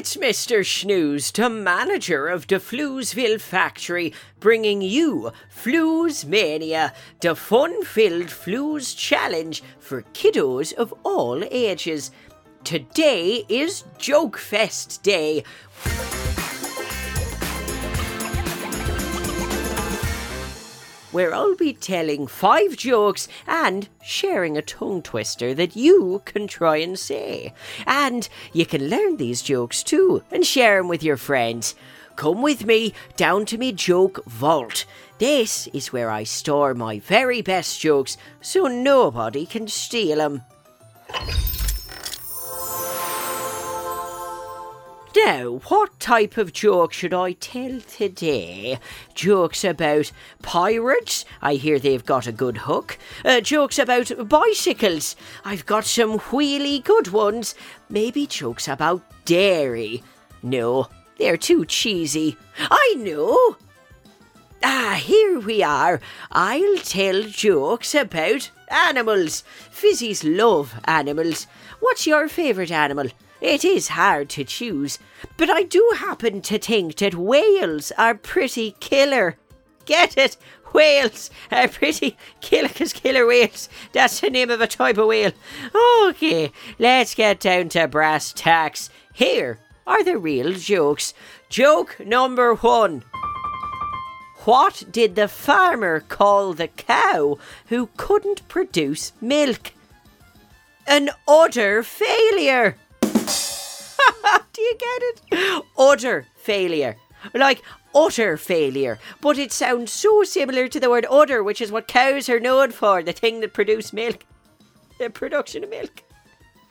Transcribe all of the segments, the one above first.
It's Mr. Snooze, the manager of the Floozeville factory, bringing you Flooze Mania, the fun filled Flooze challenge for kiddos of all ages. Today is Joke Fest Day. Where I'll be telling five jokes and sharing a tongue twister that you can try and say. And you can learn these jokes too and share them with your friends. Come with me down to me joke vault. This is where I store my very best jokes so nobody can steal them. Now, what type of joke should I tell today? Jokes about pirates? I hear they've got a good hook. Uh, jokes about bicycles? I've got some wheelie good ones. Maybe jokes about dairy? No, they're too cheesy. I know. Ah, here we are. I'll tell jokes about animals. Fizzies love animals. What's your favourite animal? It is hard to choose, but I do happen to think that whales are pretty killer. Get it? Whales are pretty killer because killer whales. That's the name of a type of whale. Okay, let's get down to brass tacks. Here are the real jokes. Joke number one. What did the farmer call the cow who couldn't produce milk? An utter failure. Do you get it? Utter failure. Like utter failure. But it sounds so similar to the word udder, which is what cows are known for, the thing that produce milk. The production of milk.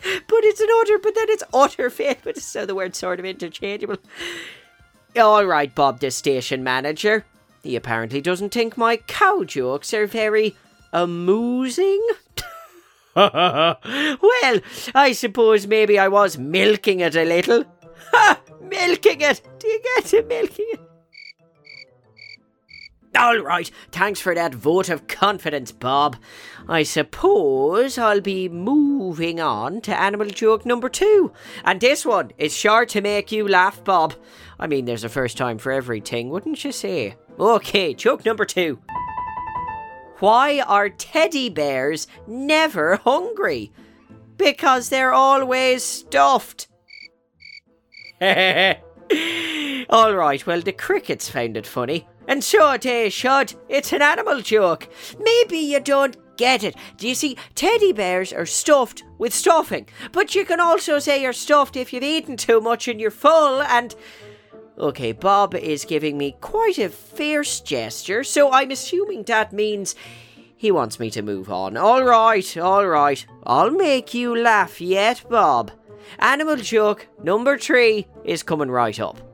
But it's an udder, but then it's utter failure. So the word's sort of interchangeable. All right, Bob, the station manager. He apparently doesn't think my cow jokes are very amusing. well, I suppose maybe I was milking it a little. Ha! Milking it! Do you get it? Milking it? All right, thanks for that vote of confidence, Bob. I suppose I'll be moving on to animal joke number two. And this one is sure to make you laugh, Bob. I mean, there's a first time for everything, wouldn't you say? Okay, joke number two. Why are teddy bears never hungry? Because they're always stuffed. All right, well, the crickets found it funny. And so they should. It's an animal joke. Maybe you don't get it. Do you see, teddy bears are stuffed with stuffing. But you can also say you're stuffed if you've eaten too much and you're full and. Okay, Bob is giving me quite a fierce gesture, so I'm assuming that means he wants me to move on. All right, all right. I'll make you laugh yet, Bob. Animal joke number three is coming right up.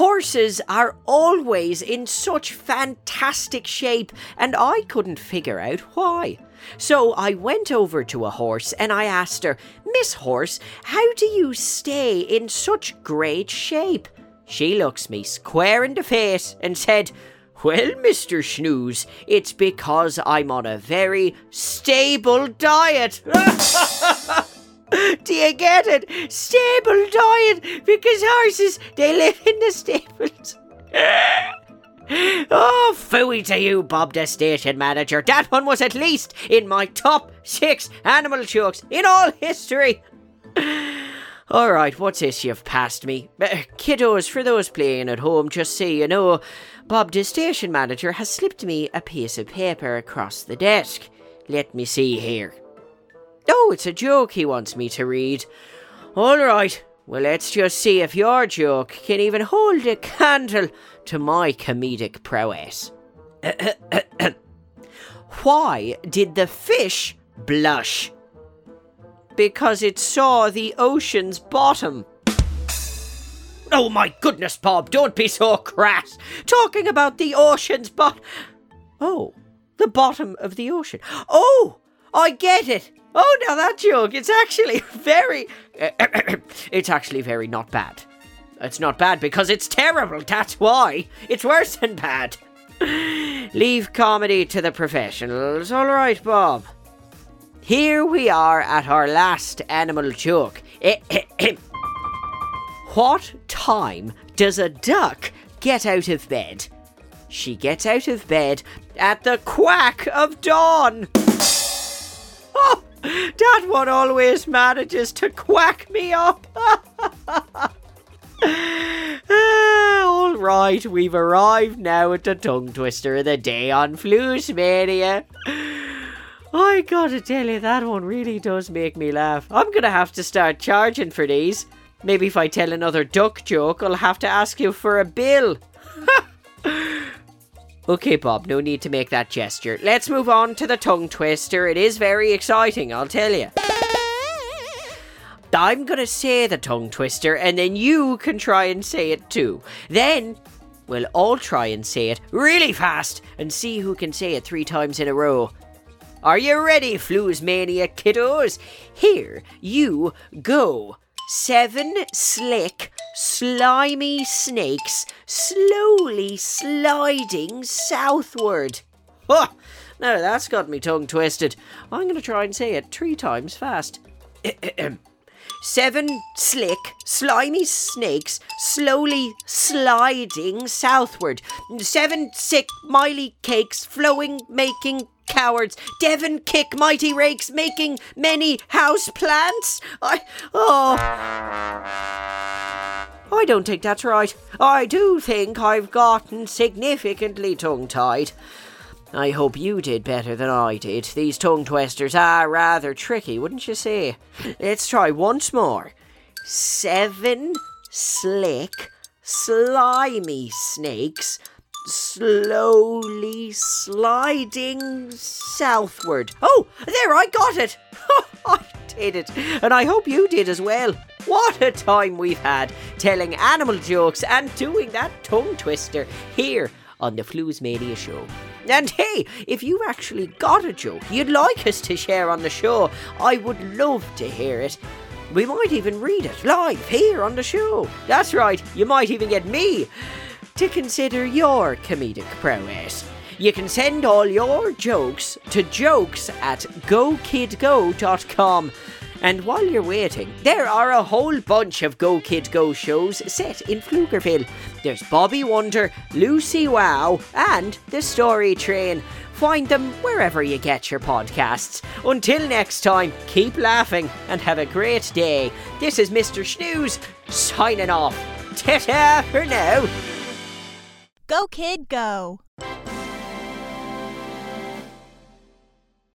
Horses are always in such fantastic shape, and I couldn't figure out why. So I went over to a horse and I asked her, Miss Horse, how do you stay in such great shape? She looks me square in the face and said, Well, Mr. Snooze, it's because I'm on a very stable diet. Do you get it? Stable diet because horses they live in the stables. oh, fooey to you, Bob, the station manager. That one was at least in my top six animal jokes in all history. All right, what's this you've passed me? Uh, kiddos, for those playing at home, just so you know, Bob, the station manager, has slipped me a piece of paper across the desk. Let me see here. Oh, it's a joke he wants me to read. All right, well, let's just see if your joke can even hold a candle to my comedic prowess. Why did the fish blush? Because it saw the ocean's bottom. Oh my goodness, Bob, don't be so crass. Talking about the ocean's bottom. Oh, the bottom of the ocean. Oh, I get it. Oh, now that joke, it's actually very. it's actually very not bad. It's not bad because it's terrible, that's why. It's worse than bad. Leave comedy to the professionals, alright, Bob. Here we are at our last animal joke. What time does a duck get out of bed? She gets out of bed at the quack of dawn. That one always manages to quack me up. All right, we've arrived now at the tongue twister of the day on Flooze Mania. I gotta tell you, that one really does make me laugh. I'm gonna have to start charging for these. Maybe if I tell another duck joke, I'll have to ask you for a bill. Okay, Bob, no need to make that gesture. Let's move on to the tongue twister. It is very exciting, I'll tell you. I'm gonna say the tongue twister, and then you can try and say it too. Then we'll all try and say it really fast and see who can say it three times in a row. Are you ready, Flooze Mania kiddos? Here you go. Seven slick, slimy snakes slowly sliding southward. Oh, now that's got me tongue twisted. I'm going to try and say it three times fast. Seven slick, slimy snakes slowly sliding southward. Seven sick, miley cakes flowing, making cowards. Devon kick mighty rakes, making many house plants. I oh. I don't think that's right. I do think I've gotten significantly tongue tied. I hope you did better than I did. These tongue twisters are rather tricky, wouldn't you say? Let's try once more. Seven slick, slimy snakes slowly sliding southward. Oh, there, I got it! I did it, and I hope you did as well. What a time we've had telling animal jokes and doing that tongue twister here on the Flooze Mania show. And hey, if you've actually got a joke you'd like us to share on the show, I would love to hear it. We might even read it live here on the show. That's right, you might even get me to consider your comedic prowess. You can send all your jokes to jokes at gokidgo.com. And while you're waiting, there are a whole bunch of Go Kid Go shows set in Floozeville. There's Bobby Wonder, Lucy Wow, and The Story Train. Find them wherever you get your podcasts. Until next time, keep laughing and have a great day. This is Mr. Snooze signing off. Ta-ta for now. Go, kid, go.